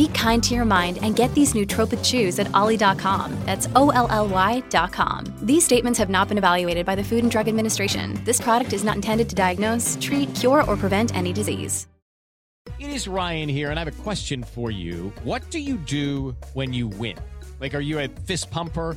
Be kind to your mind and get these nootropic chews at olly.com. That's O L L Y.com. These statements have not been evaluated by the Food and Drug Administration. This product is not intended to diagnose, treat, cure, or prevent any disease. It is Ryan here, and I have a question for you. What do you do when you win? Like, are you a fist pumper?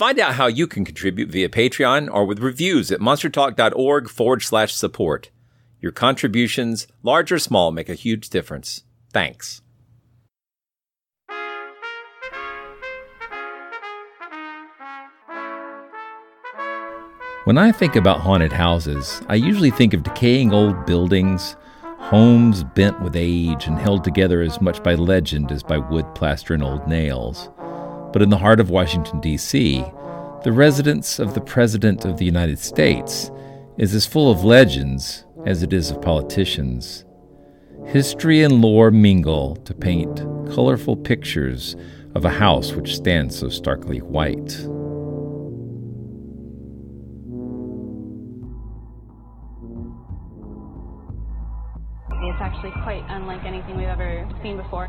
Find out how you can contribute via Patreon or with reviews at monstertalk.org forward slash support. Your contributions, large or small, make a huge difference. Thanks. When I think about haunted houses, I usually think of decaying old buildings, homes bent with age and held together as much by legend as by wood, plaster, and old nails. But in the heart of Washington, D.C., the residence of the President of the United States is as full of legends as it is of politicians. History and lore mingle to paint colorful pictures of a house which stands so starkly white. It's actually quite unlike anything we've ever seen before.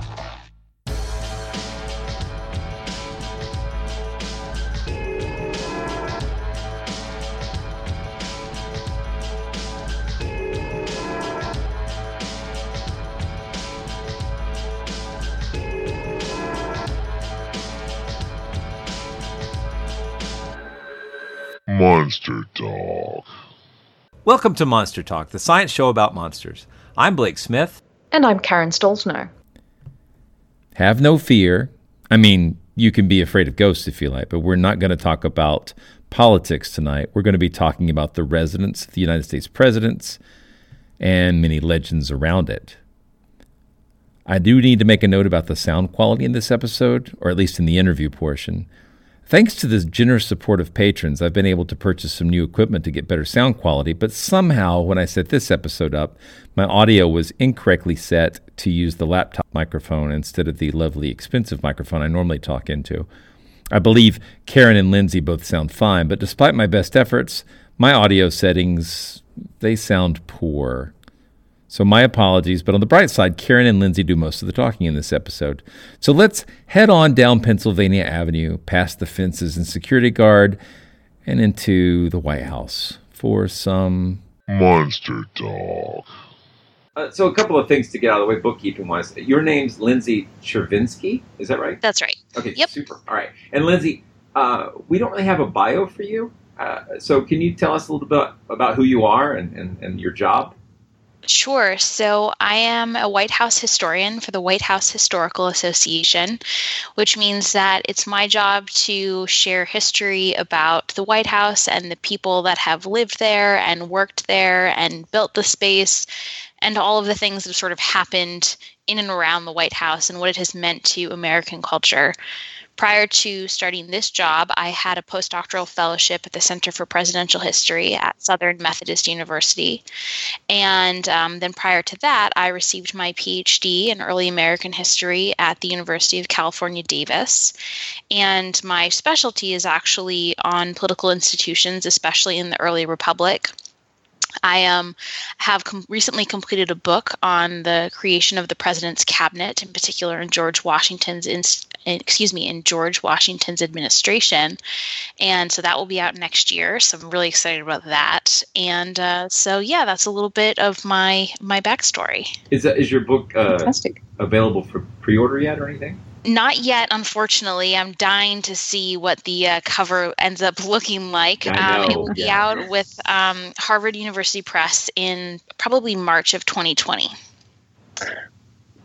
Welcome to Monster Talk, the science show about monsters. I'm Blake Smith. And I'm Karen Stollznow. Have no fear. I mean, you can be afraid of ghosts if you like, but we're not going to talk about politics tonight. We're going to be talking about the residence of the United States presidents and many legends around it. I do need to make a note about the sound quality in this episode, or at least in the interview portion. Thanks to the generous support of patrons, I've been able to purchase some new equipment to get better sound quality, but somehow when I set this episode up, my audio was incorrectly set to use the laptop microphone instead of the lovely expensive microphone I normally talk into. I believe Karen and Lindsay both sound fine, but despite my best efforts, my audio settings they sound poor. So, my apologies, but on the bright side, Karen and Lindsay do most of the talking in this episode. So, let's head on down Pennsylvania Avenue, past the fences and security guard, and into the White House for some Monster Talk. Uh, so, a couple of things to get out of the way, bookkeeping wise. Your name's Lindsay Chervinsky, is that right? That's right. Okay, Yep. super. All right. And, Lindsay, uh, we don't really have a bio for you. Uh, so, can you tell us a little bit about who you are and, and, and your job? Sure. So I am a White House historian for the White House Historical Association, which means that it's my job to share history about the White House and the people that have lived there and worked there and built the space and all of the things that have sort of happened in and around the White House and what it has meant to American culture. Prior to starting this job, I had a postdoctoral fellowship at the Center for Presidential History at Southern Methodist University. And um, then prior to that, I received my PhD in early American history at the University of California, Davis. And my specialty is actually on political institutions, especially in the early republic. I um, have com- recently completed a book on the creation of the president's cabinet, in particular in George Washington's in, excuse me in George Washington's administration, and so that will be out next year. So I'm really excited about that. And uh, so yeah, that's a little bit of my my backstory. Is that is your book uh, Fantastic. available for pre-order yet or anything? Not yet, unfortunately. I'm dying to see what the uh, cover ends up looking like. Um, it will be yeah. out with um, Harvard University Press in probably March of 2020.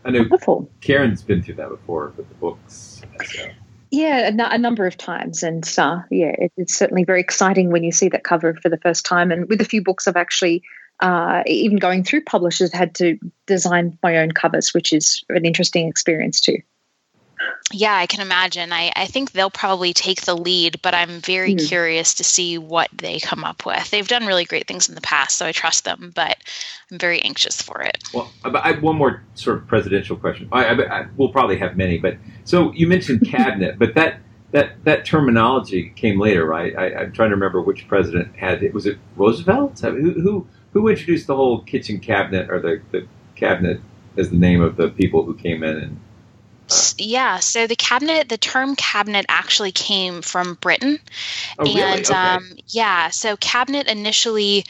I know Wonderful. Karen's been through that before with the books. So. Yeah, a, a number of times, and uh, yeah, it, it's certainly very exciting when you see that cover for the first time. And with a few books, I've actually uh, even going through publishers had to design my own covers, which is an interesting experience too. Yeah, I can imagine. I, I think they'll probably take the lead, but I'm very Mhm. curious to see what they come up with. They've done really great things in the past, so I trust them, but I'm very anxious for it. Well, I I have one more sort of presidential question. I, I, I, we'll probably have many, but so you mentioned cabinet, but that that that terminology came later, right? I, I'm trying to remember which president had it. Was it Roosevelt? I mean, Who who, who introduced the whole kitchen cabinet or the, the cabinet as the name of the people who came in and S- Yeah, so the cabinet, the term cabinet actually came from Britain. Oh, really? and Okay. um, yeah, so cabinet initially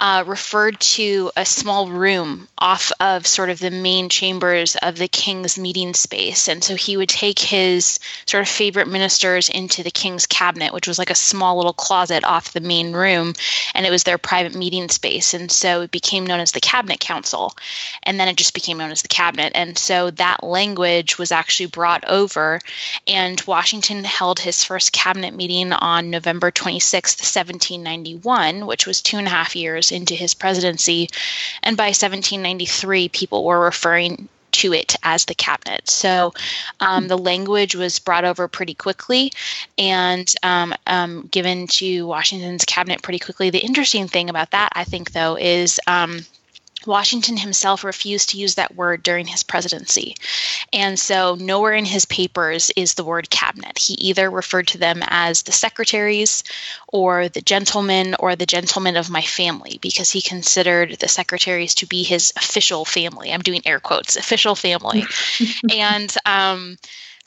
uh, referred to a small room off of sort of the main chambers of the king's meeting space. And so he would take his sort of favorite ministers into the king's cabinet, which was like a small little closet off the main room, and it was their private meeting space. And so it became known as the cabinet council. And then it just became known as the cabinet. And so that language was actually brought over, and Washington held his first cabinet meeting on November 26th, 1791, which was two and a half years into his presidency. And by 1793, people were referring to it as the cabinet. So um, the language was brought over pretty quickly and um, um, given to Washington's cabinet pretty quickly. The interesting thing about that, I think, though, is. Washington himself refused to use that word during his presidency. And so, nowhere in his papers is the word cabinet. He either referred to them as the secretaries or the gentlemen or the gentlemen of my family because he considered the secretaries to be his official family. I'm doing air quotes, official family. and, um,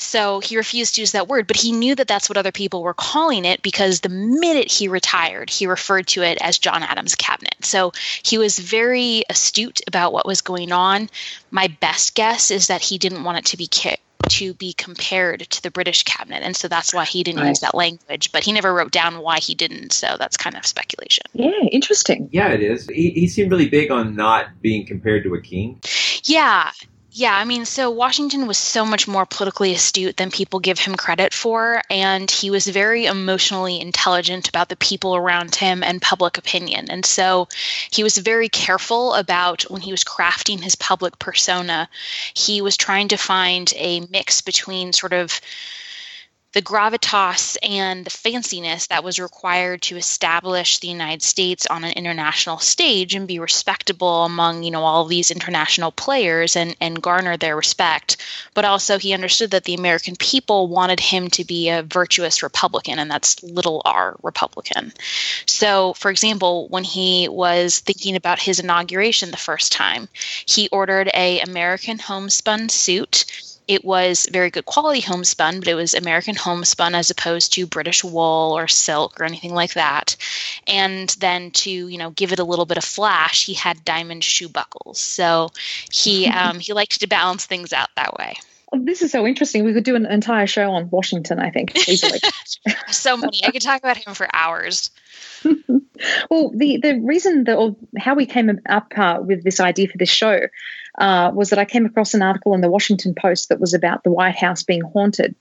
so he refused to use that word, but he knew that that's what other people were calling it because the minute he retired, he referred to it as John Adams' cabinet. So he was very astute about what was going on. My best guess is that he didn't want it to be ca- to be compared to the British cabinet, and so that's why he didn't Right. use that language. But he never wrote down why he didn't, so that's kind of speculation. Yeah, interesting. yeah, it is. He, he seemed really big on not being compared to a king. Yeah. Yeah, I mean, so Washington was so much more politically astute than people give him credit for, and he was very emotionally intelligent about the people around him and public opinion. And so he was very careful about when he was crafting his public persona, he was trying to find a mix between sort of the gravitas and the fanciness that was required to establish the United States on an international stage and be respectable among, you know, all these international players and, and garner their respect. But also he understood that the American people wanted him to be a virtuous Republican, and that's little r Republican. So, for example, when he was thinking about his inauguration the first time, he ordered a American homespun suit it was very good quality homespun, but it was American homespun as opposed to British wool or silk or anything like that. And then to you know give it a little bit of flash, he had diamond shoe buckles. So he um, he liked to balance things out that way. Oh, this is so interesting. We could do an entire show on Washington, I think, easily. So many. I could talk about him for hours. well, the the reason that or how we came up uh, with this idea for this show uh, was that I came across an article in the Washington Post that was about the White House being haunted,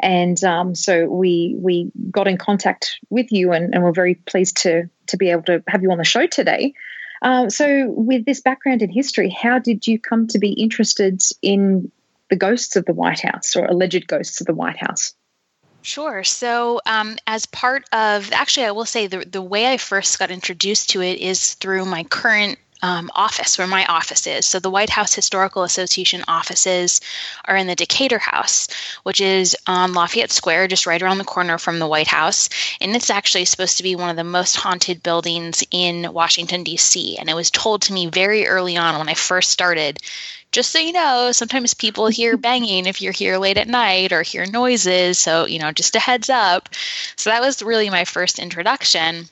and um, so we we got in contact with you, and, and we're very pleased to to be able to have you on the show today. Uh, so, with this background in history, how did you come to be interested in the ghosts of the White House or alleged ghosts of the White House? Sure. So, um, as part of actually, I will say the the way I first got introduced to it is through my current um, office where my office is. So the White House Historical Association offices are in the Decatur House, which is on Lafayette Square, just right around the corner from the White House. And it's actually supposed to be one of the most haunted buildings in Washington, D.C. And it was told to me very early on when I first started just so you know, sometimes people hear banging if you're here late at night or hear noises. So, you know, just a heads up. So that was really my first introduction.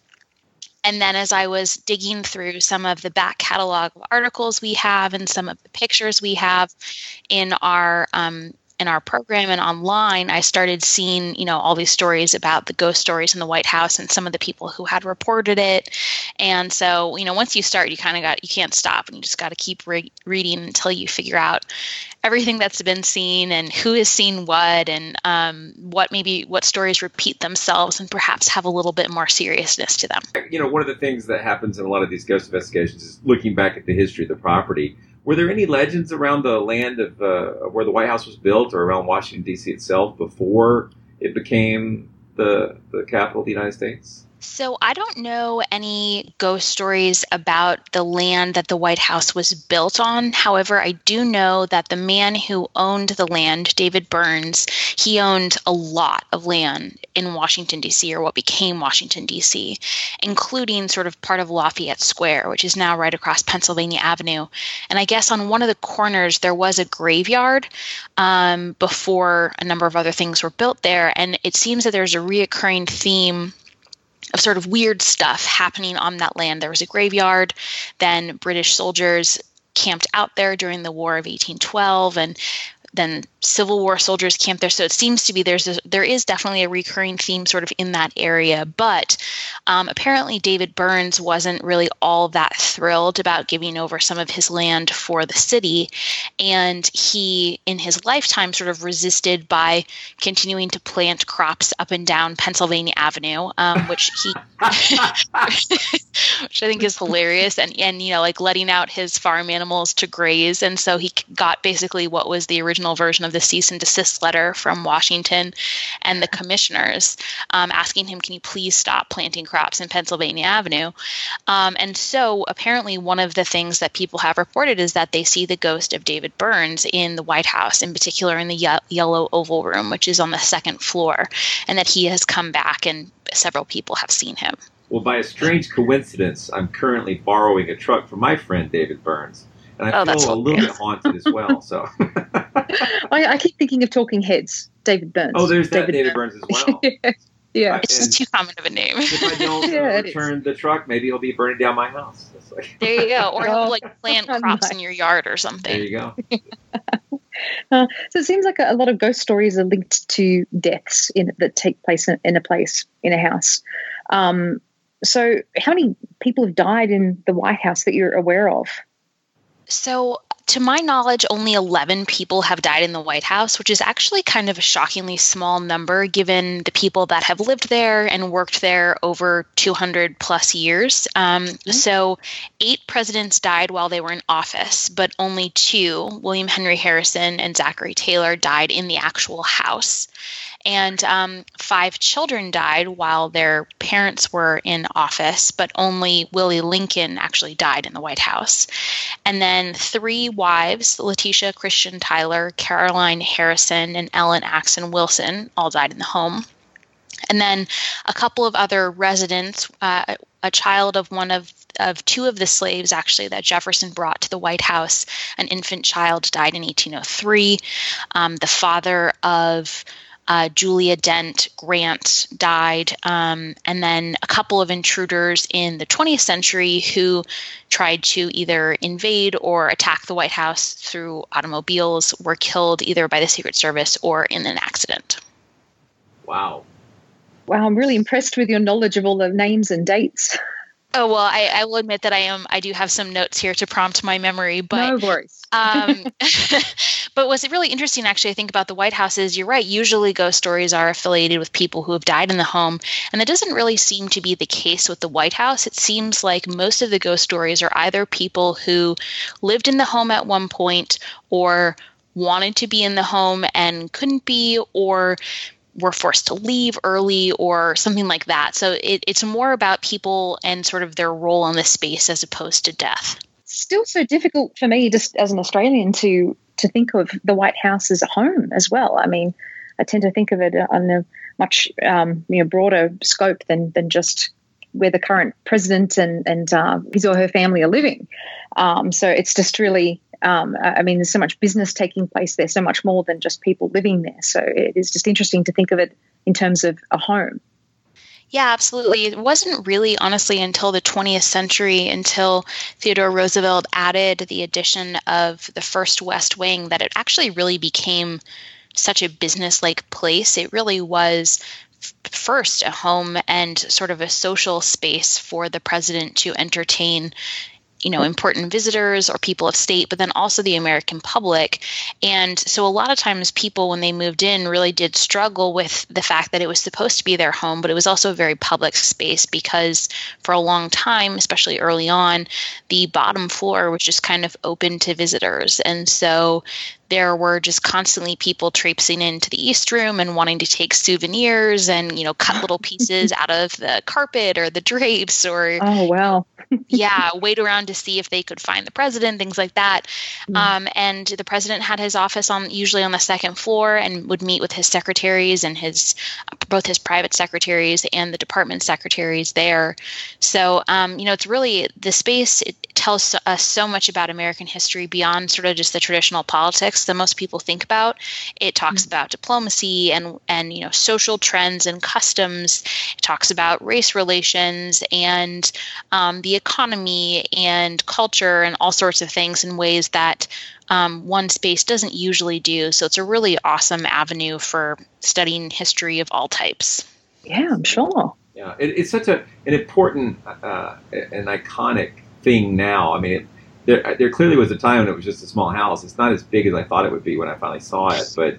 And then as I was digging through some of the back catalog of articles we have and some of the pictures we have in our um, in our program and online, I started seeing, you know, all these stories about the ghost stories in the White House and some of the people who had reported it. And so, you know, once you start, you kind of got, you can't stop and you just got to keep re- reading until you figure out everything that's been seen and who has seen what and um, what maybe what stories repeat themselves and perhaps have a little bit more seriousness to them. You know, one of the things that happens in a lot of these ghost investigations is looking back at the history of the property were there any legends around the land of uh, where the White House was built, or around Washington D.C. itself, before it became the the capital of the United States? So I don't know any ghost stories about the land that the White House was built on. However, I do know that the man who owned the land, David Burns, he owned a lot of land in Washington, D.C., or what became Washington, D.C., including sort of part of Lafayette Square, which is now right across Pennsylvania Avenue. And I guess on one of the corners, there was a graveyard um, before a number of other things were built there. And it seems that there's a reoccurring theme of sort of weird stuff happening on that land. There was a graveyard, then British soldiers camped out there during the War of 1812, and then Civil War soldiers camped there. So it seems to be there's a, there is definitely a recurring theme sort of in that area. But um, apparently David Burns wasn't really all that thrilled about giving over some of his land for the city, and he in his lifetime sort of resisted by continuing to plant crops up and down Pennsylvania Avenue, um, which he which I think is hilarious, and and you know like letting out his farm animals to graze, and so he got basically what was the original version of the cease and desist letter from Washington and the commissioners um, asking him, can you please stop planting crops in Pennsylvania Avenue? Um, and so apparently, one of the things that people have reported is that they see the ghost of David Burns in the White House, in particular in the ye- yellow oval room, which is on the second floor, and that he has come back and several people have seen him. Well, by a strange coincidence, I'm currently borrowing a truck from my friend David Burns and I oh, feel a little bit haunted as well. So I, I, keep thinking of Talking Heads, David Byrne. Oh, there's David, David Burns. Burns as well. yeah. yeah. it's just too common of a name. If I don't yeah, return the truck, maybe he'll be burning down my house. Like there you go, or he'll like plant crops in your yard or something. There you go. Uh, so it seems like a, a, lot of ghost stories are linked to deaths in, that take place in, in, a place in a house. Um, so, how many people have died in the White House that you're aware of? So, to my knowledge, only 11 people have died in the White House, which is actually kind of a shockingly small number given the people that have lived there and worked there over 200 plus years. Um, mm-hmm. So, eight presidents died while they were in office, but only two, William Henry Harrison and Zachary Taylor, died in the actual House and um, five children died while their parents were in office, but only Willie Lincoln actually died in the White House. And then three wives, Letitia Christian Tyler, Caroline Harrison, and Ellen Axson Wilson, all died in the home. And then a couple of other residents, uh, a child of one of, of two of the slaves, actually, that Jefferson brought to the White House, an infant child, died in 1803. Um, the father of uh, Julia Dent Grant died, um, and then a couple of intruders in the 20th century who tried to either invade or attack the White House through automobiles were killed either by the Secret Service or in an accident. Wow. Wow, I'm really impressed with your knowledge of all the names and dates. Oh well, I, I will admit that I am. I do have some notes here to prompt my memory, but no worries. um, but what's really interesting, actually, I think about the White House is you're right. Usually, ghost stories are affiliated with people who have died in the home, and that doesn't really seem to be the case with the White House. It seems like most of the ghost stories are either people who lived in the home at one point, or wanted to be in the home and couldn't be, or were forced to leave early or something like that. So it, it's more about people and sort of their role in the space as opposed to death. still so difficult for me, just as an Australian, to to think of the White House as a home as well. I mean, I tend to think of it on a much um, you know broader scope than than just where the current president and and uh, his or her family are living. Um, so it's just really. Um, I mean, there's so much business taking place there, so much more than just people living there. So it is just interesting to think of it in terms of a home. Yeah, absolutely. It wasn't really, honestly, until the 20th century, until Theodore Roosevelt added the addition of the first West Wing, that it actually really became such a business like place. It really was first a home and sort of a social space for the president to entertain you know important visitors or people of state but then also the american public. And so a lot of times people when they moved in really did struggle with the fact that it was supposed to be their home but it was also a very public space because for a long time especially early on the bottom floor was just kind of open to visitors. And so there were just constantly people traipsing into the East Room and wanting to take souvenirs and, you know, cut little pieces out of the carpet or the drapes or. Oh, wow. yeah, wait around to see if they could find the president, things like that. Mm. Um, and the president had his office on usually on the second floor and would meet with his secretaries and his both his private secretaries and the department secretaries there. So, um, you know, it's really the space. It tells us so much about American history beyond sort of just the traditional politics that most people think about. It talks mm-hmm. about diplomacy and and you know social trends and customs. It talks about race relations and um, the economy and culture and all sorts of things in ways that um, one space doesn't usually do. So it's a really awesome avenue for studying history of all types. Yeah, I'm sure. Yeah, it, it's such a an important, uh, an iconic thing now. I mean, it, there, there clearly was a time when it was just a small house. It's not as big as I thought it would be when I finally saw it, but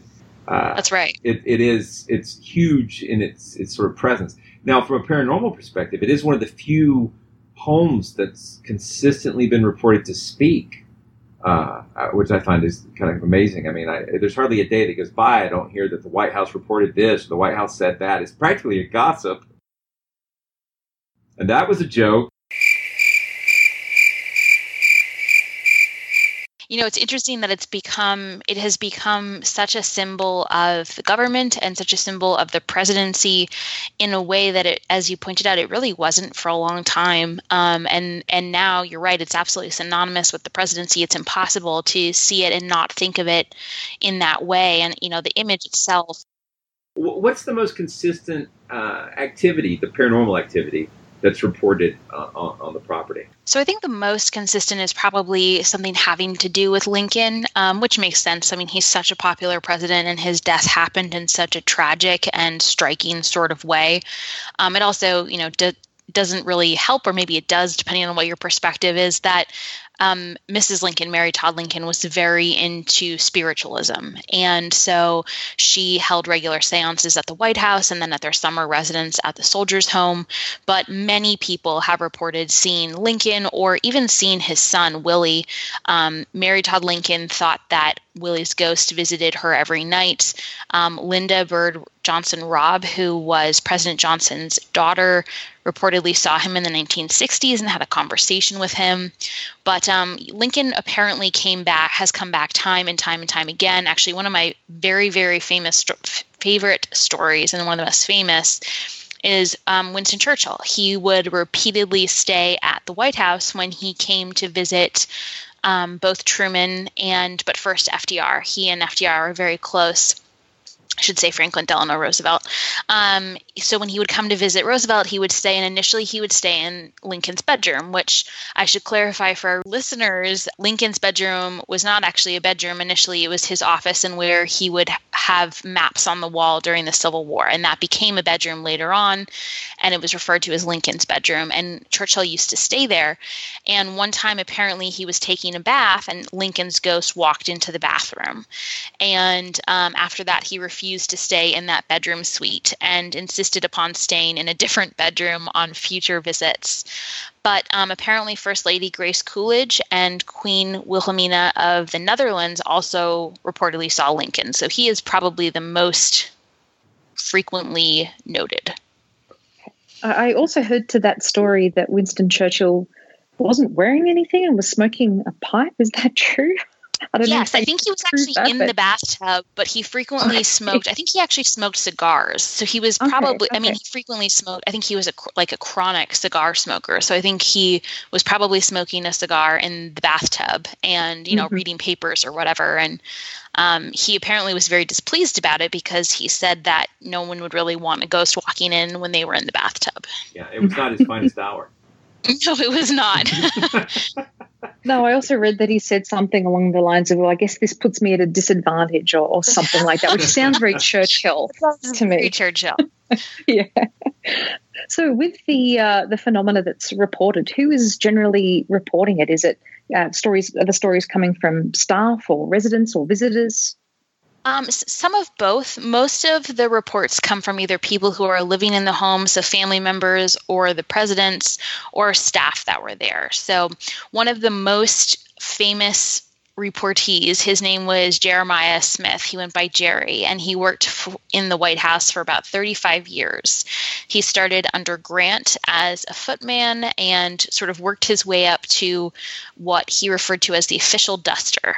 uh, that's right. It, it is. It's huge in its its sort of presence. Now, from a paranormal perspective, it is one of the few homes that's consistently been reported to speak, uh, uh, which I find is kind of amazing. I mean, I, there's hardly a day that goes by I don't hear that the White House reported this, or the White House said that. It's practically a gossip. And that was a joke. You know, it's interesting that it's become, it has become such a symbol of the government and such a symbol of the presidency in a way that it, as you pointed out, it really wasn't for a long time. Um, and, and now you're right, it's absolutely synonymous with the presidency. It's impossible to see it and not think of it in that way. And, you know, the image itself. What's the most consistent uh, activity, the paranormal activity that's reported uh, on, on, the property. So I think the most consistent is probably something having to do with Lincoln, um, which makes sense. I mean, he's such a popular president, and his death happened in such a tragic and striking sort of way. Um, it also, you know, d- doesn't really help, or maybe it does, depending on what your perspective is, that um, Mrs. Lincoln, Mary Todd Lincoln, was very into spiritualism. And so she held regular seances at the White House and then at their summer residence at the Soldiers' Home. But many people have reported seeing Lincoln or even seeing his son, Willie. Um, Mary Todd Lincoln thought that Willie's ghost visited her every night. Um, Lynda Bird Johnson Robb, who was President Johnson's daughter, reportedly saw him in the 1960s and had a conversation with him. But um, Lincoln apparently came back, has come back time and time and time again. Actually, one of my very, very famous favorite stories, and one of the most famous, is um, Winston Churchill. He would repeatedly stay at the White House when he came to visit um, both Truman and, but first FDR. He and FDR were very close. I should say Franklin Delano Roosevelt. Um, so when he would come to visit Roosevelt, he would stay, and initially he would stay in Lincoln's bedroom, which I should clarify for our listeners Lincoln's bedroom was not actually a bedroom. Initially, it was his office and where he would have maps on the wall during the Civil War, and that became a bedroom later on, and it was referred to as Lincoln's bedroom. And Churchill used to stay there. And one time, apparently, he was taking a bath, and Lincoln's ghost walked into the bathroom. And um, after that, he refused to stay in that bedroom suite and insisted upon staying in a different bedroom on future visits. But um, apparently, First Lady Grace Coolidge and Queen Wilhelmina of the Netherlands also reportedly saw Lincoln. So he is probably the most frequently noted. I also heard to that story that Winston Churchill wasn't wearing anything and was smoking a pipe. Is that true? I don't yes, I think he was actually that, in but... the bathtub, but he frequently okay. smoked. I think he actually smoked cigars. So he was probably. Okay, okay. I mean, he frequently smoked. I think he was a like a chronic cigar smoker. So I think he was probably smoking a cigar in the bathtub and you know mm-hmm. reading papers or whatever. And um, he apparently was very displeased about it because he said that no one would really want a ghost walking in when they were in the bathtub. Yeah, it was not his finest hour. No, it was not. no, I also read that he said something along the lines of, "Well, I guess this puts me at a disadvantage," or, or something like that, which sounds very Churchill to me. Very Churchill. yeah. So, with the uh, the phenomena that's reported, who is generally reporting it? Is it uh, stories? Are the stories coming from staff or residents or visitors? Um, some of both. Most of the reports come from either people who are living in the home, so family members, or the presidents, or staff that were there. So, one of the most famous reportees. His name was Jeremiah Smith. He went by Jerry, and he worked f- in the White House for about 35 years. He started under Grant as a footman and sort of worked his way up to what he referred to as the official duster.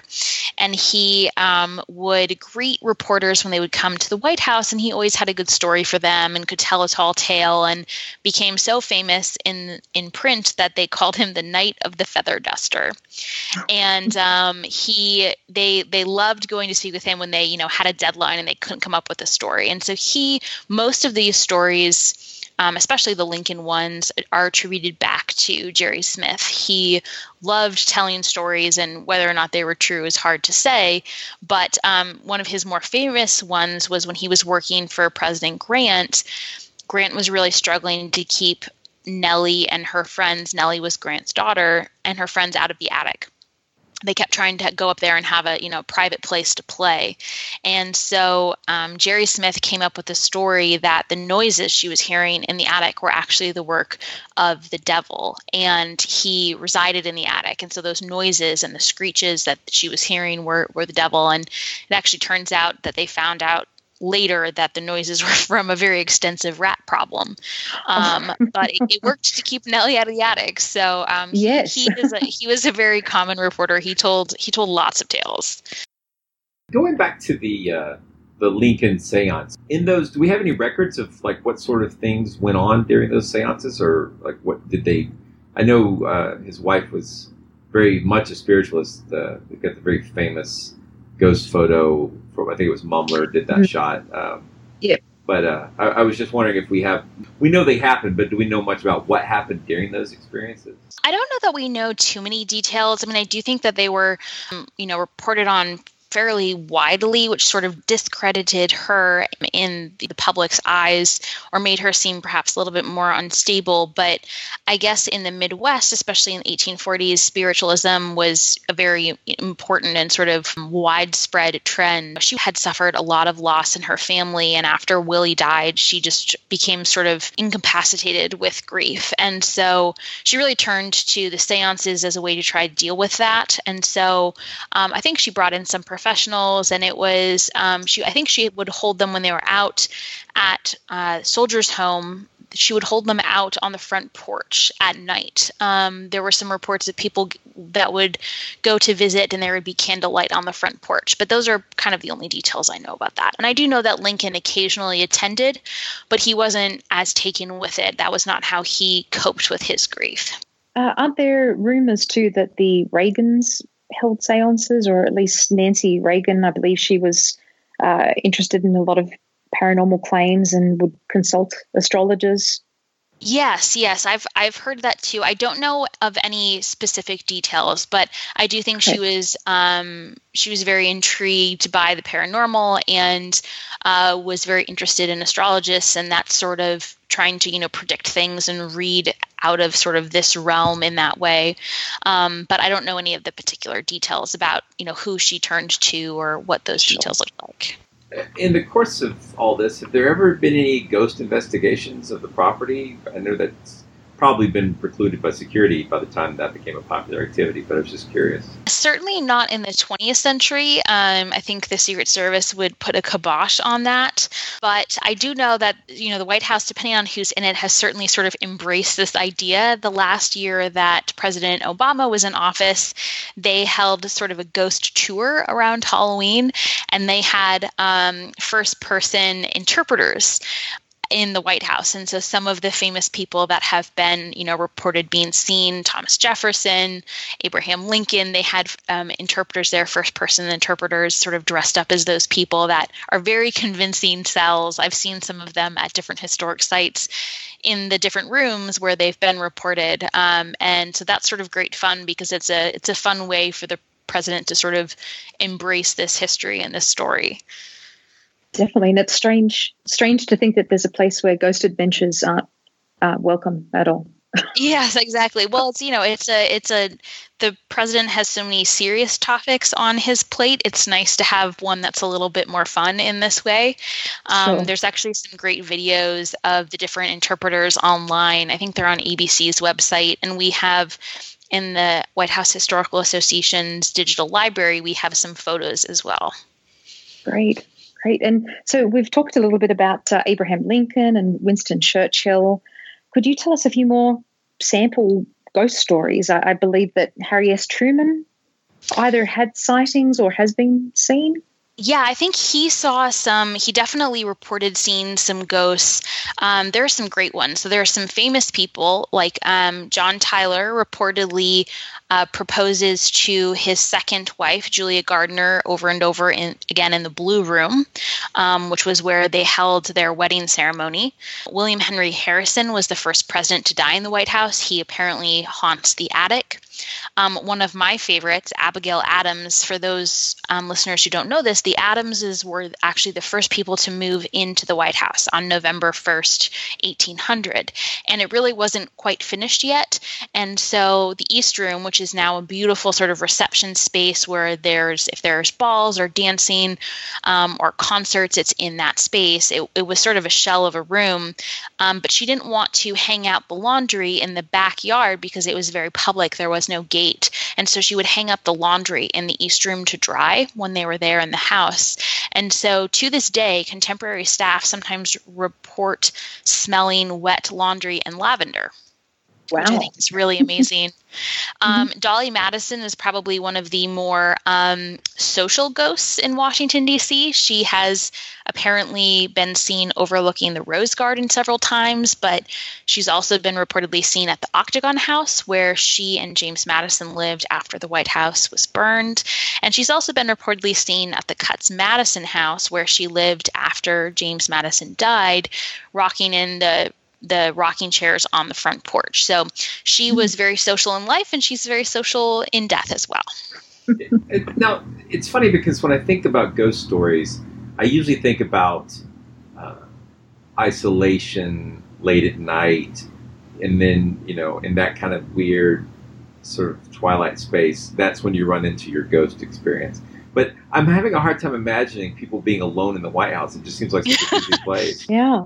And he um, would greet reporters when they would come to the White House, and he always had a good story for them and could tell a tall tale and became so famous in, in print that they called him the Knight of the Feather Duster. And um, he they they loved going to speak with him when they you know had a deadline and they couldn't come up with a story. And so he most of these stories um, especially the lincoln ones are attributed back to jerry smith. He loved telling stories and whether or not they were true is hard to say. But um, one of his more famous ones was when he was working for president grant. Grant was really struggling to keep Nellie and her friends, Nellie was Grant's daughter, and her friends out of the attic they kept trying to go up there and have a you know private place to play. And so um, jerry smith came up with a story that the noises she was hearing in the attic were actually the work of the devil. And he resided in the attic. And so those noises and the screeches that she was hearing were, were the devil. And it actually turns out that they found out later that the noises were from a very extensive rat problem. Um, but it, it, worked to keep Nellie out of the attic. So um, yes. he, he, a, he was a very common reporter. He told he told lots of tales. Going back to the uh, the Lincoln seance, in those, do we have any records of like what sort of things went on during those seances, or like what did they? I know uh, his wife was very much a spiritualist. Uh, we got the very famous ghost photo from I think it was Mumler did that mm-hmm. shot. Um, yeah. But uh, I, I, was just wondering if we have we know they happened, but do we know much about what happened during those experiences? I don't know that we know too many details. I mean, I do think that they were, um, you know, reported on fairly widely, which sort of discredited her in the public's eyes or made her seem perhaps a little bit more unstable. But I guess in the Midwest, especially in the 1840s, spiritualism was a very important and sort of widespread trend. She had suffered a lot of loss in her family, and after Willie died, she just became sort of incapacitated with grief. And so she really turned to the seances as a way to try to deal with that. And so um, I think she brought in some professionals, and it was um, she. I think she would hold them when they were out at uh, Soldiers' Home. She would hold them out on the front porch at night. Um, there were some reports of people that would go to visit, and there would be candlelight on the front porch. But those are kind of the only details I know about that. And I do know that Lincoln occasionally attended, but he wasn't as taken with it. That was not how he coped with his grief. Uh, aren't there rumors too that the Reagans held seances, or at least Nancy Reagan, I believe she was uh, interested in a lot of paranormal claims and would consult astrologers. Yes, yes, I've I've heard that too. I don't know of any specific details, but I do think she was um, she was very intrigued by the paranormal and uh, was very interested in astrologists and that sort of trying to you know predict things and read out of sort of this realm in that way. Um, but I don't know any of the particular details about you know who she turned to or what those details look like. In the course of all this, have there ever been any ghost investigations of the property? I know that probably been precluded by security by the time that became a popular activity. But I was just curious. Certainly not in the 20th century. Um, I think the Secret Service would put a kibosh on that. But I do know that you know the White House, depending on who's in it, has certainly sort of embraced this idea. The last year that President Obama was in office, they held sort of a ghost tour around Halloween, and they had um, first-person interpreters in the White House. And so some of the famous people that have been, you know, reported being seen, Thomas Jefferson, Abraham Lincoln, they had um, interpreters there, first person interpreters, sort of dressed up as those people that are very convincing cells. I've seen some of them at different historic sites in the different rooms where they've been reported. Um, and so that's sort of great fun because it's a it's a fun way for the president to sort of embrace this history and this story. Definitely, and it's strange strange to think that there's a place where ghost adventures aren't uh, welcome at all. yes, exactly. Well, it's you know, it's a it's a the president has so many serious topics on his plate. It's nice to have one that's a little bit more fun in this way. Um, sure. There's actually some great videos of the different interpreters online. I think they're on ABC's website, and we have in the White House Historical Association's digital library, we have some photos as well. Great. Great. And so we've talked a little bit about uh, Abraham Lincoln and Winston Churchill. Could you tell us a few more sample ghost stories? I, I believe that Harry S. Truman either had sightings or has been seen. Yeah, I think he saw some. He definitely reported seeing some ghosts. Um, there are some great ones. So there are some famous people like um, John Tyler reportedly uh, proposes to his second wife, Julia Gardiner, over and over in, again in the Blue Room, um, which was where they held their wedding ceremony. William Henry Harrison was the first president to die in the White House. He apparently haunts the attic. Um, one of my favorites, Abigail Adams. For those um, listeners who don't know this, the Adamses were actually the first people to move into the White House on November 1st, 1800. And it really wasn't quite finished yet. And so the East Room, which is now a beautiful sort of reception space where there's, if there's balls or dancing um, or concerts, it's in that space. It, it, was sort of a shell of a room. Um, but she didn't want to hang out the laundry in the backyard because it was very public. There was no gate. And so she would hang up the laundry in the East Room to dry when they were there in the house. And so to this day, contemporary staff sometimes report smelling wet laundry and lavender. Wow. Which I think is really amazing. Um, mm-hmm. Dolley Madison is probably one of the more um, social ghosts in Washington, D.C. She has apparently been seen overlooking the Rose Garden several times, but she's also been reportedly seen at the Octagon House, where she and James Madison lived after the White House was burned. And she's also been reportedly seen at the Cutts Madison House, where she lived after James Madison died, rocking in the the rocking chairs on the front porch. So she was very social in life and she's very social in death as well. now, it's funny because when I think about ghost stories, I usually think about uh, isolation late at night, and then, you know, in that kind of weird sort of twilight space, that's when you run into your ghost experience. But I'm having a hard time imagining people being alone in the White House. It just seems like such a busy place. Yeah.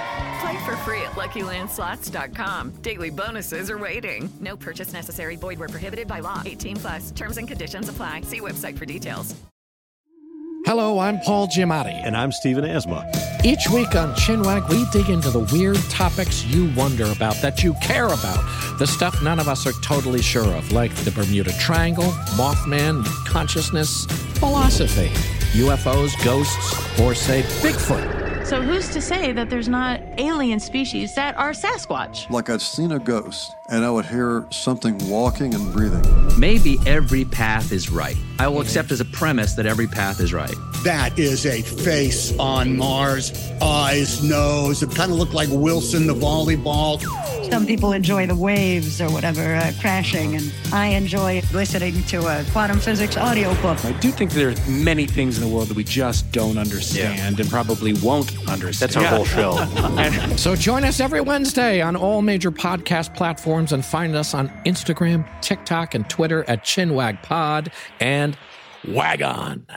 Play for free at LuckyLandSlots.com. Daily bonuses are waiting. No purchase necessary. Void where prohibited by law. 18 plus. Terms and conditions apply. See website for details. Hello, I'm Paul Giamatti. And I'm Stephen Asma. Each week on Chinwag, we dig into the weird topics you wonder about, that you care about, the stuff none of us are totally sure of, like the Bermuda Triangle, Mothman, consciousness, philosophy, UFOs, ghosts, or say Bigfoot. So who's to say that there's not alien species that are Sasquatch? Like I'd seen a ghost and I would hear something walking and breathing. Maybe every path is right. I will accept as a premise that every path is right. That is a face on Mars, eyes, nose. It kind of looked like Wilson the volleyball. Some people enjoy the waves or whatever uh, crashing, and I enjoy listening to a quantum physics audiobook. I do think there are many things in the world that we just don't understand and probably won't understand. That's our whole show. So join us every Wednesday on all major podcast platforms and find us on Instagram, TikTok, and Twitter at ChinwagPod and Wagon.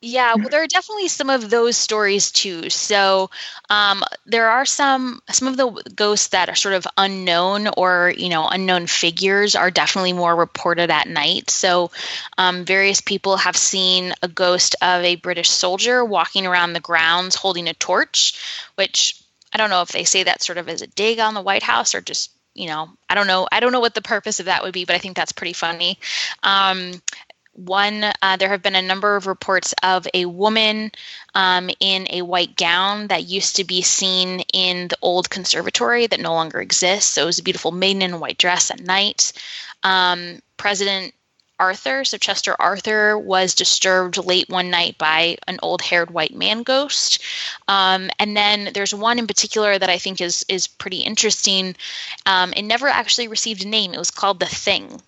Yeah, well, there are definitely some of those stories too. So um, there are some some of the ghosts that are sort of unknown or you know unknown figures are definitely more reported at night. So um, various people have seen a ghost of a British soldier walking around the grounds holding a torch, which I don't know if they say that sort of as a dig on the White House or just you know I don't know I don't know what the purpose of that would be, but I think that's pretty funny. Um, one, uh, there have been a number of reports of a woman um, in a white gown that used to be seen in the old conservatory that no longer exists. So it was a beautiful maiden in a white dress at night. Um, President Arthur, so Chester Arthur, was disturbed late one night by an old haired white man ghost. Um, and then there's one in particular that I think is is pretty interesting. Um, it never actually received a name. It was called the Thing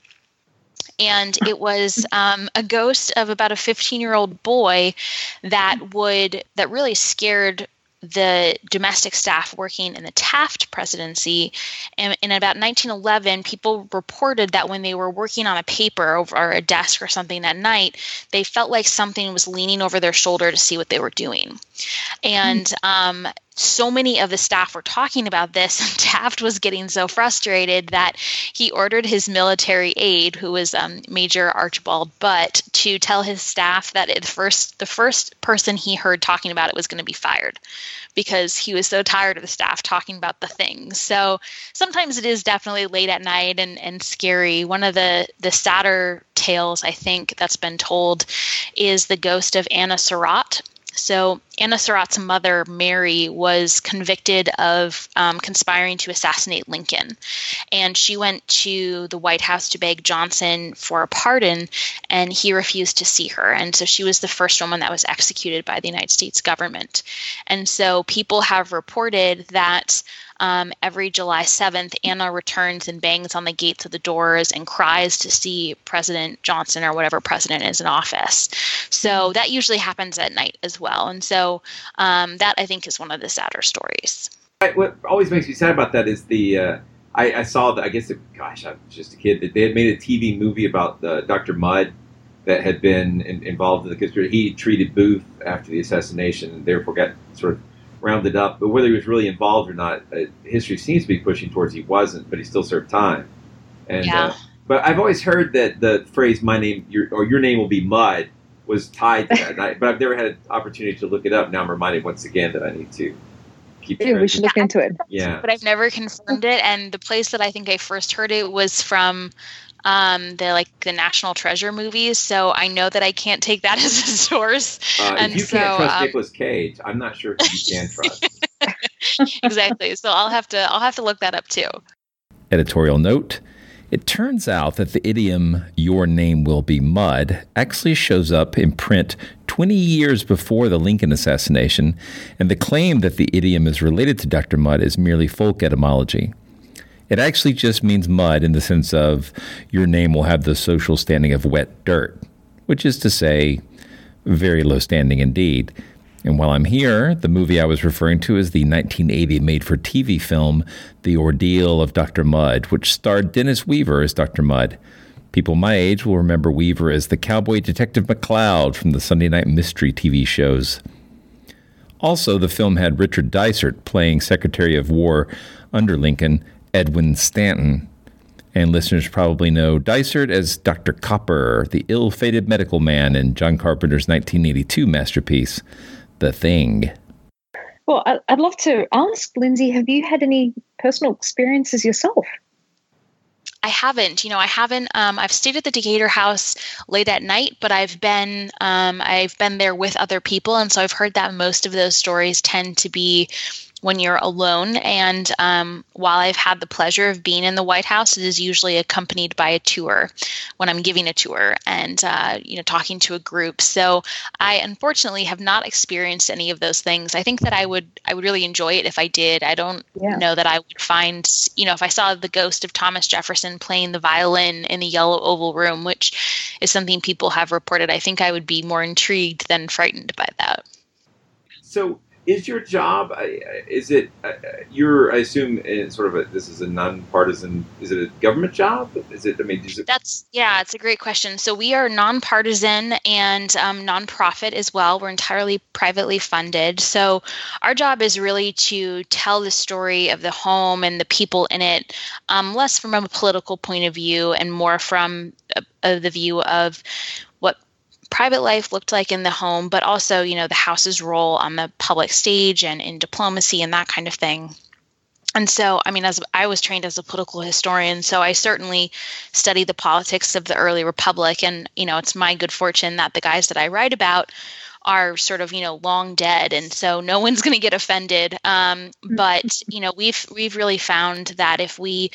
and it was um, a ghost of about a 15 year old boy that would that really scared the domestic staff working in the Taft presidency. And in about 1911, people reported that when they were working on a paper over a desk or something at night, they felt like something was leaning over their shoulder to see what they were doing. And um, so many of the staff were talking about this, and Taft was getting so frustrated that he ordered his military aide, who was um, Major Archibald Butt, to tell his staff that the first the first person he heard talking about it was going to be fired because he was so tired of the staff talking about the things. So sometimes it is definitely late at night and, and scary. One of the the sadder tales I think that's been told is the ghost of Anna Surratt so, Anna Surratt's mother, Mary, was convicted of um, conspiring to assassinate Lincoln. And she went to the White House to beg Johnson for a pardon, and he refused to see her. And so she was the first woman that was executed by the United States government. And so people have reported that um, every July 7th, Anna returns and bangs on the gates of the doors and cries to see President Johnson or whatever president is in office. So that usually happens at night as well. And so um, that I think is one of the sadder stories. What always makes me sad about that is the. Uh, I, I, saw that. I guess, gosh, I was just a kid. That They had made a TV movie about uh, Dr. Mudd that had been in, involved in the conspiracy. He treated Booth after the assassination and therefore got sort of rounded up. But whether he was really involved or not, uh, history seems to be pushing towards he wasn't, but he still served time. And yeah. uh, but I've always heard that the phrase "my name" your, or "your name will be mud" was tied to that. I, but I've never had an opportunity to look it up. Now I'm reminded once again that I need to keep. Yeah, we should look into it. Yeah, but I've never confirmed it. And the place that I think I first heard it was from um, the like the National Treasure movies. So I know that I can't take that as a source. Uh, and if you so, can't trust um, Nicolas Cage, I'm not sure who you can trust. exactly. So I'll have to I'll have to look that up too. Editorial note. It turns out that the idiom, your name will be mud, actually shows up in print 20 years before the Lincoln assassination, and the claim that the idiom is related to Dr. Mudd is merely folk etymology. It actually just means mud in the sense of your name will have the social standing of wet dirt, which is to say, very low standing indeed. And while I'm here, the movie I was referring to is the 1980 made for TV film, The Ordeal of Dr. Mudd, which starred Dennis Weaver as Dr. Mudd. People my age will remember Weaver as the cowboy detective McCloud from the Sunday night mystery TV shows. Also, the film had Richard Dysart playing Secretary of War under Lincoln, Edwin Stanton. And listeners probably know Dysart as Dr. Copper, the ill fated medical man in John Carpenter's 1982 masterpiece, The Thing. Well, I- I'd love to ask Lindsay, have you had any personal experiences yourself? I haven't. You know, I haven't. Um, I've stayed at the Decatur House late at night, but I've been um, I've been there with other people, and so I've heard that most of those stories tend to be when you're alone. And um, while I've had the pleasure of being in the White House, it is usually accompanied by a tour when I'm giving a tour and uh, you know talking to a group. So I unfortunately have not experienced any of those things. I think that I would I would really enjoy it if I did. I don't Yeah. know that I would find you know if I saw the ghost of Thomas Jefferson playing the violin in the Yellow Oval Room, which is something people have reported. I think I would be more intrigued than frightened by that. So, is your job? uh, Is it? uh, You're, I assume, sort of a. This is a nonpartisan. Is it a government job? Is it? I mean, it? That's yeah, it's a great question. So we are nonpartisan and um, nonprofit as well. We're entirely privately funded. So our job is really to tell the story of the home and the people in it, um, less from a political point of view and more from uh, uh, the view of private life looked like in the home, but also you know the house's role on the public stage and in diplomacy and that kind of thing. And so i mean as i was trained as a political historian so i certainly study the politics of the early republic. And you know it's my good fortune that the guys that i write about are sort of you know long dead. And so no one's going to get offended. Um, but you know we've we've really found that if we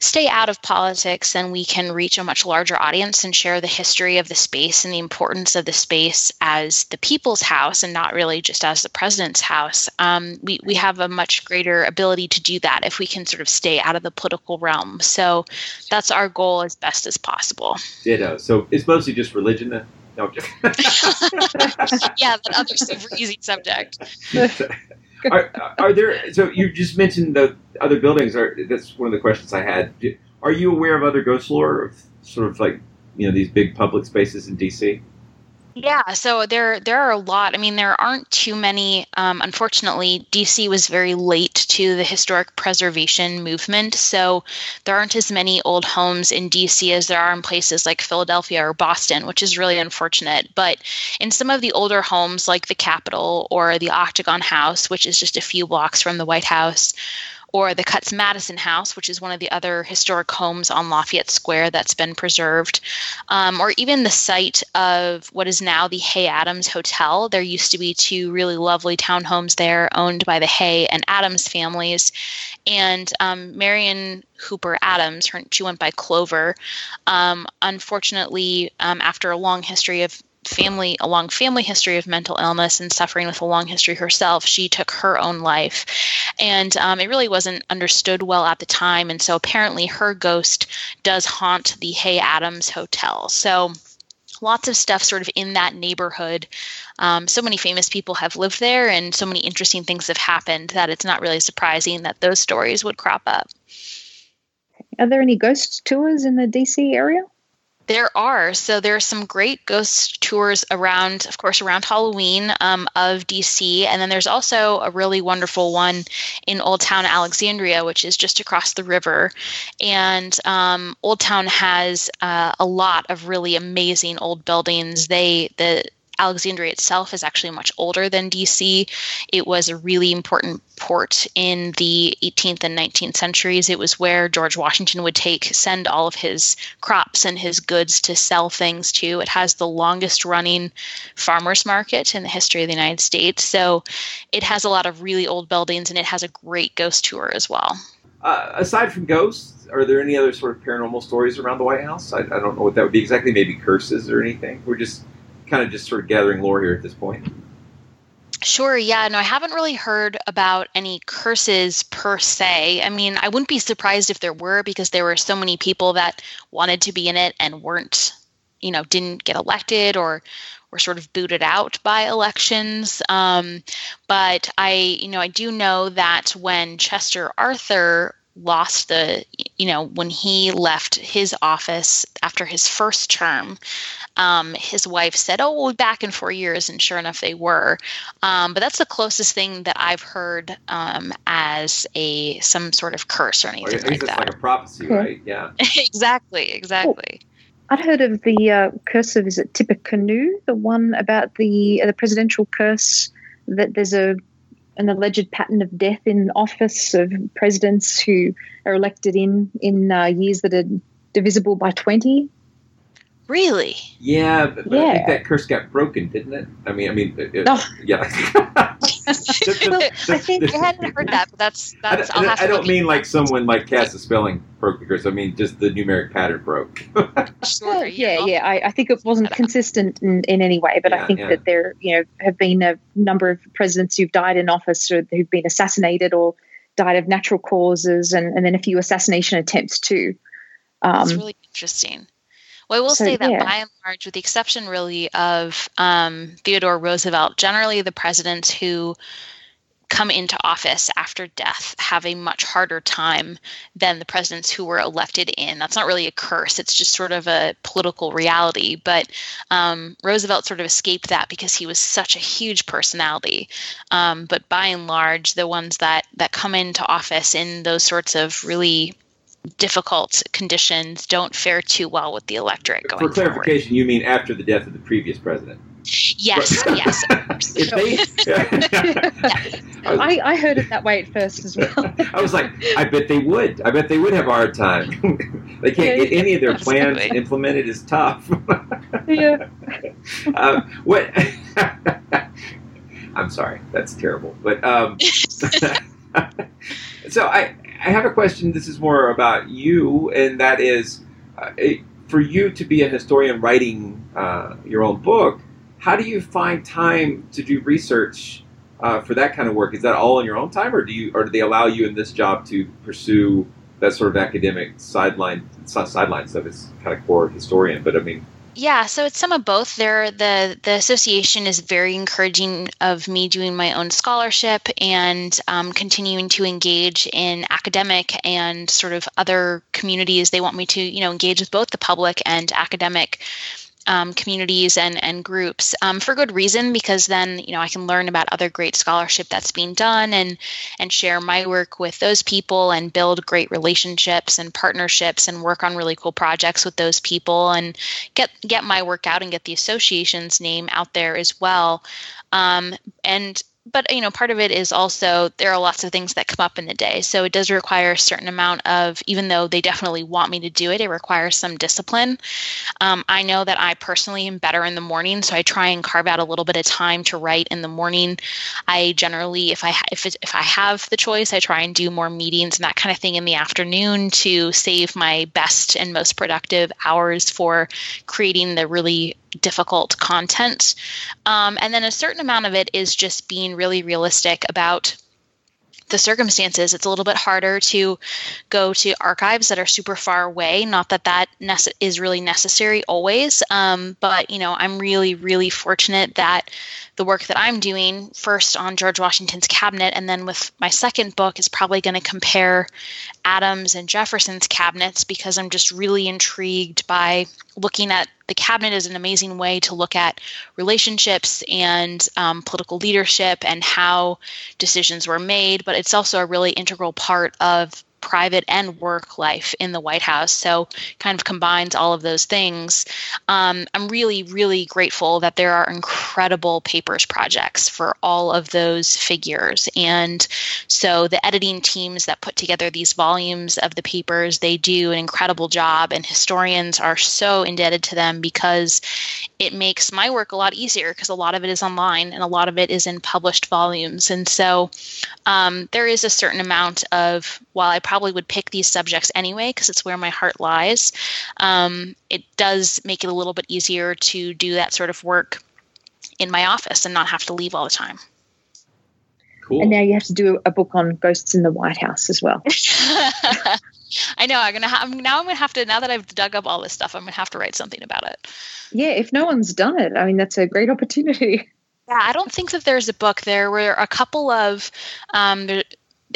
stay out of politics then we can reach a much larger audience and share the history of the space and the importance of the space as the people's house and not really just as the president's house um, we, we have a much greater ability to do that if we can sort of stay out of the political realm so that's our goal as best as possible Ditto. So it's mostly just religion. Then? No. Yeah that other super easy subject are, are there? So you just mentioned the other buildings. Are that's one of the questions I had. Are you aware of other ghost lore of sort of like you know these big public spaces in DC? Yeah, so there there are a lot. I mean, there aren't too many. Um, unfortunately, DC was very late to the historic preservation movement, so there aren't as many old homes in DC as there are in places like Philadelphia or Boston, which is really unfortunate. But in some of the older homes, like the Capitol or the Octagon House, which is just a few blocks from the White House, or the Cutts Madison House, which is one of the other historic homes on Lafayette Square that's been preserved, um, or even the site of what is now the Hay Adams Hotel. There used to be two really lovely townhomes there owned by the Hay and Adams families. And um, Marian Hooper Adams, her, she went by Clover, um, unfortunately, um, after a long history of family a long family history of mental illness and suffering with a long history herself she took her own life. And um, it really wasn't understood well at the time and so apparently her ghost does haunt the hay adams hotel. So lots of stuff sort of in that neighborhood. Um, so many famous people have lived there and so many interesting things have happened that it's not really surprising that those stories would crop up. Are there any ghost tours in the DC area? There are. So there are some great ghost tours around, of course, around Halloween um, of DC. And then there's also a really wonderful one in Old Town Alexandria, which is just across the river. And um, Old Town has uh, a lot of really amazing old buildings. They, the, Alexandria itself is actually much older than DC. It was a really important port in the 18th and 19th centuries. It was where George Washington would take send all of his crops and his goods to sell things to. It has the longest running farmers market in the history of the United States. So it has a lot of really old buildings and it has a great ghost tour as well. Uh, aside from ghosts, are there any other sort of paranormal stories around the White House? I, I don't know what that would be exactly. Maybe curses or anything. We're just kind of just sort of gathering lore here at this point. Sure, yeah. No, I haven't really heard about any curses per se. I mean, I wouldn't be surprised if there were because there were so many people that wanted to be in it and weren't, you know, didn't get elected or were sort of booted out by elections. Um, but I, you know, I do know that when Chester Arthur lost the, you know, when he left his office after his first term, um, his wife said, "Oh, we'll be back in four years," and sure enough, they were. Um, but that's the closest thing that I've heard um, as a some sort of curse or Or anything guess like it's that. like a prophecy, Okay. right? Yeah. exactly, exactly. I'd heard of the uh, curse of is it Tippecanoe, the one about the uh, the presidential curse that there's a an alleged pattern of death in office of presidents who are elected in in uh, years that are divisible by twenty. Really? Yeah, but, but I think Yeah. that curse got broken, didn't it? I mean, I mean, it, it- Oh. yeah. I think I hadn't heard that, but that's I don't, I'll have I to don't mean like someone like cast a spelling broke the curse. I mean just the numeric pattern broke. Well, yeah, yeah. I, I think it wasn't consistent in, in any way, but Yeah, I think yeah. that there, you know, have been a number of presidents who've died in office or who've been assassinated or died of natural causes, and, and then a few assassination attempts too. Um, It's really interesting. Well, I will so, say that yeah. by and large, with the exception really of um, Theodore Roosevelt, generally the presidents who come into office after death have a much harder time than the presidents who were elected in. That's not really a curse, it's just sort of a political reality. But um, Roosevelt sort of escaped that because he was such a huge personality. Um, but by and large, the ones that, that come into office in those sorts of really difficult conditions don't fare too well with the electorate going For clarification, you mean after the death of the previous president? Yes, yes. If they, I, I heard it that way at first as well. I was like, I bet they would. I bet they would have a hard time. they can't get any of their plans implemented. Is tough. yeah. um, what? I'm sorry, that's terrible. But um, so I, I have a question. This is more about you, and that is, uh, it, for you to be a historian writing uh, your own book. How do you find time to do research uh, for that kind of work? Is that all in your own time, or do you, or do they allow you in this job to pursue that sort of academic sideline, sideline stuff? It's kind of core historian, but I mean, Yeah, so it's some of both. There, the the association is very encouraging of me doing my own scholarship and um, continuing to engage in academic and sort of other communities. They want me to, you know, engage with both the public and academic um, communities and and groups um, for good reason because then you know I can learn about other great scholarship that's being done and and share my work with those people and build great relationships and partnerships and work on really cool projects with those people and get get my work out and get the association's name out there as well. Um, and but you know part of it is also there are lots of things that come up in the day. So it does require a certain amount of even though they definitely want me to do it it requires some discipline. Um, i know that i personally am better in the morning so i try and carve out a little bit of time to write in the morning. I generally if i if, if i have the choice i try and do more meetings and that kind of thing in the afternoon to save my best and most productive hours for creating the really difficult content. Um, and then a certain amount of it is just being really realistic about the circumstances. It's a little bit harder to go to archives that are super far away. Not that that nece- is really necessary always, um, but you know, I'm really, really fortunate that the work that I'm doing, first on George Washington's cabinet, and then with my second book, is probably going to compare Adams and Jefferson's cabinets because I'm just really intrigued by looking at the cabinet as an amazing way to look at relationships and um, political leadership and how decisions were made. But it's also a really integral part of private and work life in the White House. So, kind of combines all of those things. Um, I'm really, really grateful that there are incredible papers projects for all of those figures. And so, the editing teams that put together these volumes of the papers, they do an incredible job, and historians are so indebted to them because it makes my work a lot easier because a lot of it is online and a lot of it is in published volumes. And so, um, there is a certain amount of, while I probably would pick these subjects anyway because it's where my heart lies, um, it does make it a little bit easier to do that sort of work in my office and not have to leave all the time. Cool. And now you have to do a book on ghosts in the White House as well. I know. I'm gonna. Ha- now I'm gonna have to. Now that I've dug up all this stuff, I'm gonna have to write something about it. Yeah, if no one's done it, I mean, that's a great opportunity. Yeah, I don't think that there's a book. There were a couple of. Um, there,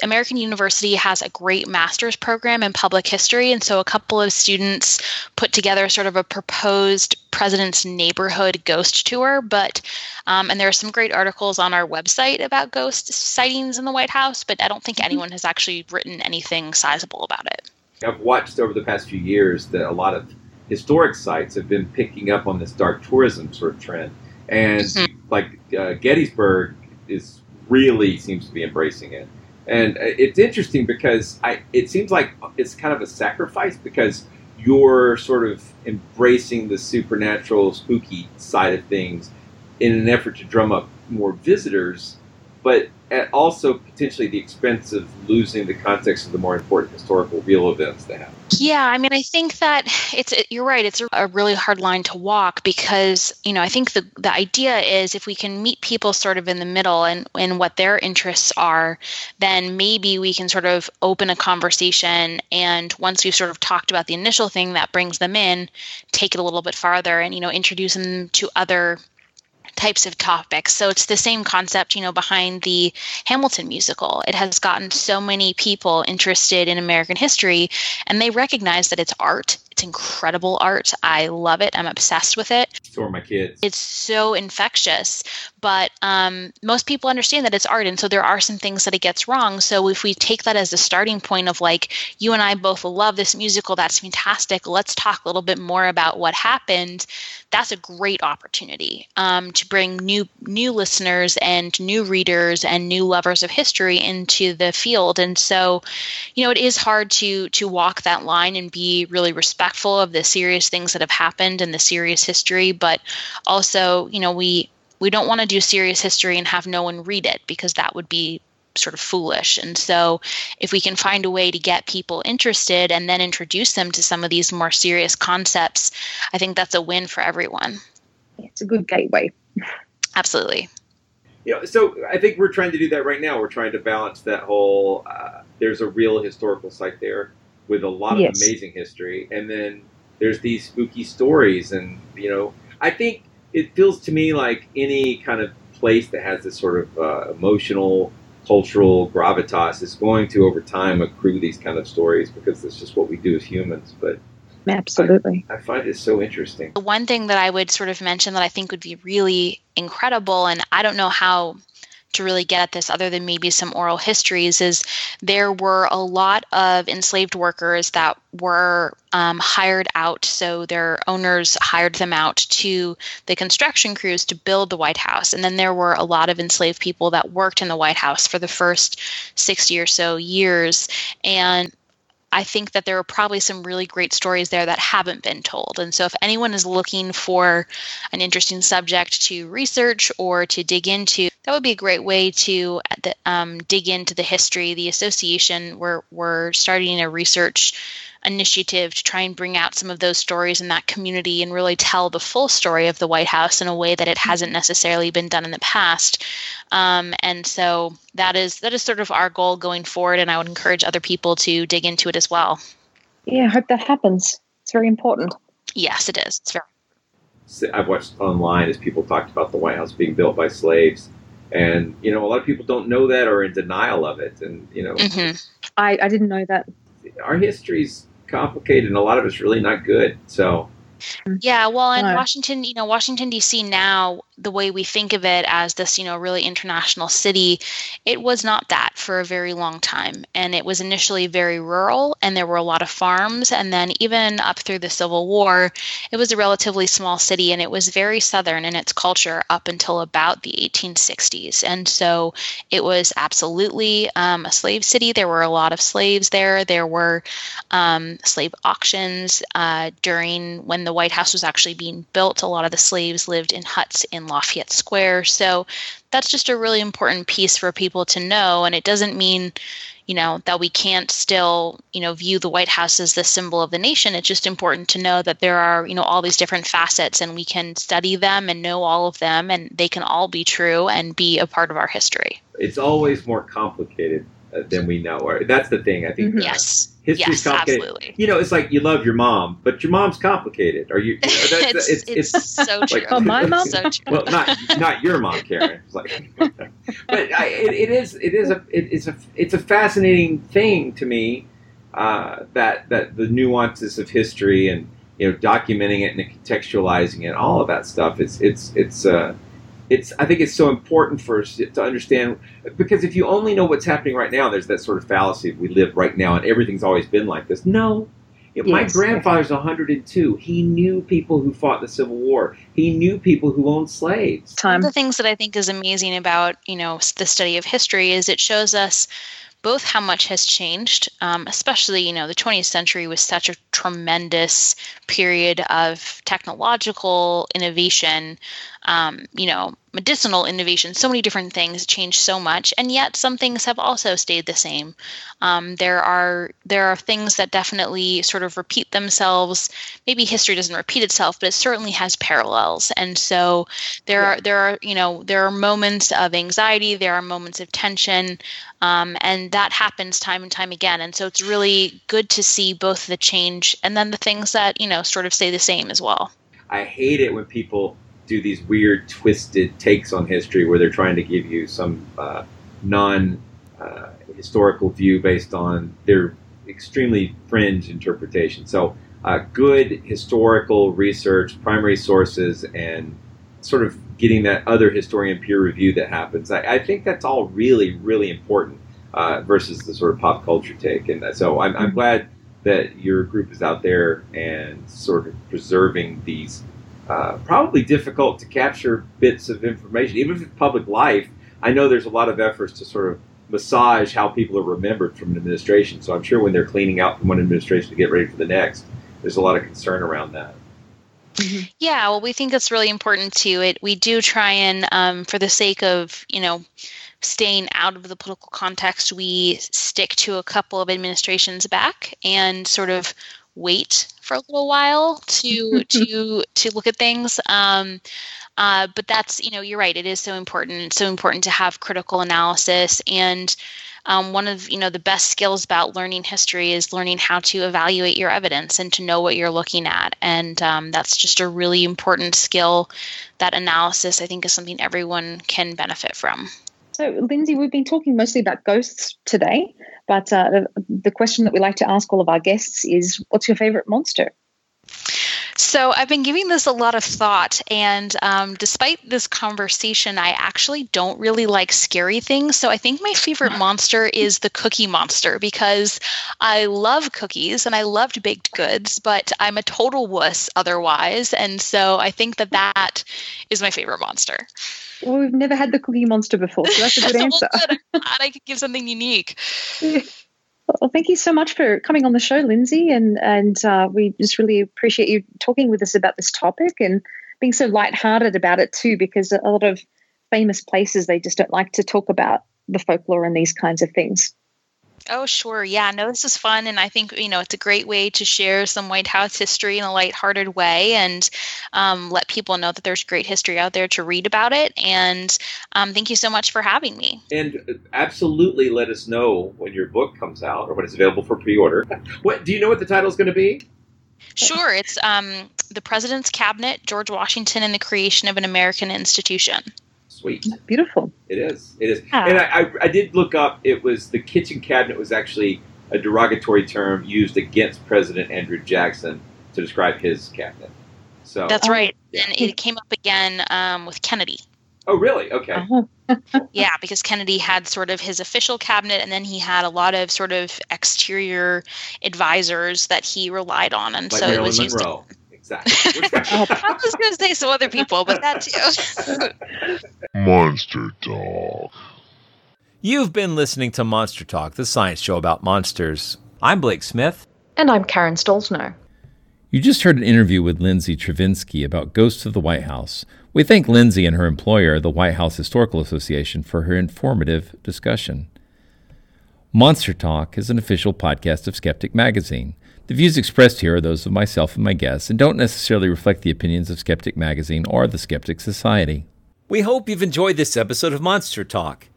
American University has a great master's program in public history, and so a couple of students put together sort of a proposed President's Neighborhood Ghost Tour. But um, and there are some great articles on our website about ghost sightings in the White House, but I don't think anyone has actually written anything sizable about it. I've watched over the past few years that a lot of historic sites have been picking up on this dark tourism sort of trend, and like uh, Gettysburg is really seems to be embracing it. And it's interesting because I it seems like it's kind of a sacrifice because you're sort of embracing the supernatural, spooky side of things in an effort to drum up more visitors. but at also potentially the expense of losing the context of the more important historical real events they have. Yeah, I mean, I think that it's it, you're right. It's a, a really hard line to walk because you know I think the the idea is if we can meet people sort of in the middle and and what their interests are, then maybe we can sort of open a conversation and once we've sort of talked about the initial thing that brings them in, take it a little bit farther and you know introduce them to other types of topics. So it's the same concept, you know, behind the Hamilton musical. It has gotten so many people interested in American history and they recognize that it's art. It's incredible art. I love it. I'm obsessed with it. So are my kids. It's so infectious, but um, most people understand that it's art, and so there are some things that it gets wrong. So if we take that as a starting point of like, you and I both love this musical, that's fantastic. Let's talk a little bit more about what happened. That's a great opportunity um, to bring new new listeners and new readers and new lovers of history into the field. And so, you know, it is hard to to walk that line and be really respectful of the serious things that have happened and the serious history, but also, you know, we we don't want to do serious history and have no one read it because that would be sort of foolish. And so, if we can find a way to get people interested and then introduce them to some of these more serious concepts, I think that's a win for everyone. It's a good gateway. Absolutely. You know, so I think we're trying to do that right now. We're trying to balance that whole. Uh, there's a real historical site there with a lot of Yes. amazing history, and then there's these spooky stories, and you know, I think it feels to me like any kind of place that has this sort of uh, emotional, cultural gravitas is going to over time accrue these kind of stories because that's just what we do as humans. But Absolutely. I find it so interesting. The one thing that I would sort of mention that I think would be really incredible, and I don't know how to really get at this other than maybe some oral histories, is there were a lot of enslaved workers that were um, hired out. So their owners hired them out to the construction crews to build the White House. And then there were a lot of enslaved people that worked in the White House for the first 60 or so years. And I think that there are probably some really great stories there that haven't been told. And so, if anyone is looking for an interesting subject to research or to dig into, that would be a great way to um, dig into the history. The association, we're, we're starting a research initiative to try and bring out some of those stories in that community and really tell the full story of the White House in a way that it hasn't necessarily been done in the past. Um, and so that is that is sort of our goal going forward, and I would encourage other people to dig into it as well. Yeah, I hope that happens. It's very important. Yes, it is. It's very. I've watched online as people talked about the White House being built by slaves, and you know a lot of people don't know that or in denial of it, and you know Mm-hmm. I, I didn't know that. our history's complicated and a lot of it's really not good. So Yeah, well, in Washington, you know, Washington D.C. now, the way we think of it as this, you know, really international city, it was not that for a very long time, and it was initially very rural, and there were a lot of farms, and then even up through the Civil War, it was a relatively small city, and it was very southern in its culture up until about the 1860s, and so it was absolutely um, a slave city. There were a lot of slaves there. There were um, slave auctions uh, during when the White House was actually being built. A lot of the slaves lived in huts in Lafayette Square. So that's just a really important piece for people to know. And it doesn't mean, you know, that we can't still, you know, view the White House as the symbol of the nation. It's just important to know that there are, you know, all these different facets and we can study them and know all of them and they can all be true and be a part of our history. it's always more complicated than we know. Or that's the thing. I think uh, Yes. history's yes, complicated. absolutely. You know, it's like you love your mom, but your mom's complicated. Are you? you know, that's- It's, it's, so true. Oh, my mom? So true. well, not not your mom, Karen. It's like, but I, it, it is it is a it is a it's a fascinating thing to me uh, that that the nuances of history and you know documenting it and contextualizing it, all of that stuff. It's it's it's uh, it's I think it's so important for us to understand because if you only know what's happening right now, there's that sort of fallacy of we live right now and everything's always been like this. No. Yeah, My grandfather's 102. He knew people who fought the Civil War. He knew people who owned slaves. One of the things that I think is amazing about you know the study of history is it shows us both how much has changed, um, especially you know the 20th century was such a tremendous period of technological innovation. Um, you know, medicinal innovation, so many different things change so much, and yet some things have also stayed the same. Um, there are there are things that definitely sort of repeat themselves. Maybe history doesn't repeat itself, but it certainly has parallels. And so there are there are you know there are moments of anxiety, there are moments of tension, um, and that happens time and time again. And so it's really good to see both the change and then the things that you know sort of stay the same as well. I hate it when people do these weird, twisted takes on history where they're trying to give you some uh, non uh, historical view based on their extremely fringe interpretation. So, uh, good historical research, primary sources, and sort of getting that other historian peer review that happens. I, I think that's all really, really important uh, versus the sort of pop culture take. And so, I'm, I'm glad that your group is out there and sort of preserving these uh, probably difficult to capture bits of information. Even if it's public life, I know there's a lot of efforts to sort of massage how people are remembered from an administration. So I'm sure when they're cleaning out from one administration to get ready for the next, there's a lot of concern around that. Yeah, well, we think that's really important too. It we do try and, um, for the sake of you know, staying out of the political context, we stick to a couple of administrations back and sort of wait for a little while to to to look at things. Um, uh, but that's you know you're right. It is so important. It's so important to have critical analysis and. Um, one of you know the best skills about learning history is learning how to evaluate your evidence and to know what you're looking at and um, that's just a really important skill that analysis i think is something everyone can benefit from so, Lindsay, we've been talking mostly about ghosts today, but uh, the, the question that we like to ask all of our guests is what's your favorite monster? So I've been giving this a lot of thought, and um, despite this conversation, I actually don't really like scary things. So I think my favorite monster is the Cookie Monster because I love cookies and I loved baked goods, but I'm a total wuss otherwise, and so I think that that is my favorite monster. Well, we've never had the Cookie Monster before, so that's a good answer. good. I'm glad I could give something unique. Well, thank you so much for coming on the show, Lindsay, and and uh, we just really appreciate you talking with us about this topic and being so lighthearted about it too, because a lot of famous places they just don't like to talk about the folklore and these kinds of things. Oh, sure. Yeah, no, this is fun. And I think, you know, it's a great way to share some White House history in a lighthearted way and um, let people know that there's great history out there to read about it. And um, thank you so much for having me. And absolutely let us know when your book comes out or when it's available for pre order. what Do you know what the title is going to be? Sure. It's um, The President's Cabinet, George Washington and the Creation of an American Institution. Sweet. Beautiful. It is. It is. Ah. And I, I, I, did look up. It was the kitchen cabinet was actually a derogatory term used against President Andrew Jackson to describe his cabinet. So that's right. Yeah. And it came up again um, with Kennedy. Oh, really? Okay. Uh-huh. yeah, because Kennedy had sort of his official cabinet, and then he had a lot of sort of exterior advisors that he relied on, and like so Marilyn it was used. Monroe. Exactly. I was going to say some other people, but that too. Monster Talk. You've been listening to Monster Talk, the science show about monsters. I'm Blake Smith. And I'm Karen Stollznow. You just heard an interview with Lindsay Chervinsky about Ghosts of the White House. We thank Lindsay and her employer, the White House Historical Association, for her informative discussion. Monster Talk is an official podcast of Skeptic Magazine. The views expressed here are those of myself and my guests and don't necessarily reflect the opinions of Skeptic Magazine or the Skeptic Society. We hope you've enjoyed this episode of Monster Talk.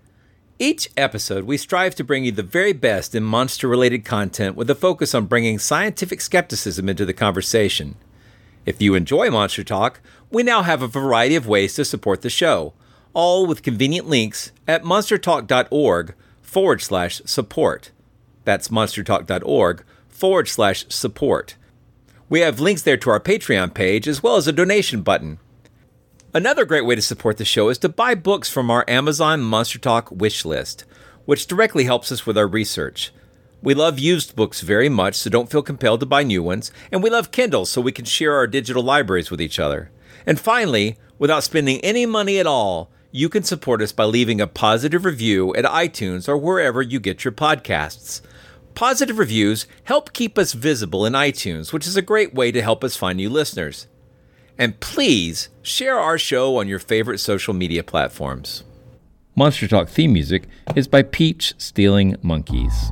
Each episode, we strive to bring you the very best in monster related content with a focus on bringing scientific skepticism into the conversation. If you enjoy Monster Talk, we now have a variety of ways to support the show, all with convenient links at monstertalk.org forward slash support. That's monstertalk.org forward slash support. We have links there to our Patreon page as well as a donation button. Another great way to support the show is to buy books from our Amazon Monster Talk wish list, which directly helps us with our research. We love used books very much, so don't feel compelled to buy new ones, and we love Kindle so we can share our digital libraries with each other. And finally, without spending any money at all, you can support us by leaving a positive review at iTunes or wherever you get your podcasts. Positive reviews help keep us visible in iTunes, which is a great way to help us find new listeners. And please share our show on your favorite social media platforms. Monster Talk theme music is by Peach Stealing Monkeys.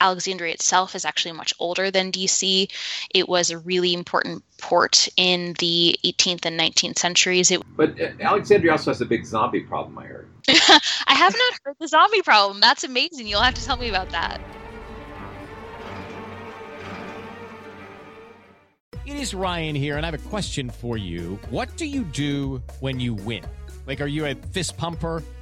Alexandria itself is actually much older than DC. It was a really important port in the 18th and 19th centuries. It, But uh, Alexandria also has a big zombie problem, I heard. I have not heard the zombie problem. That's amazing. You'll have to tell me about that. It is Ryan here, and I have a question for you. What do you do when you win? Like, are you a fist pumper?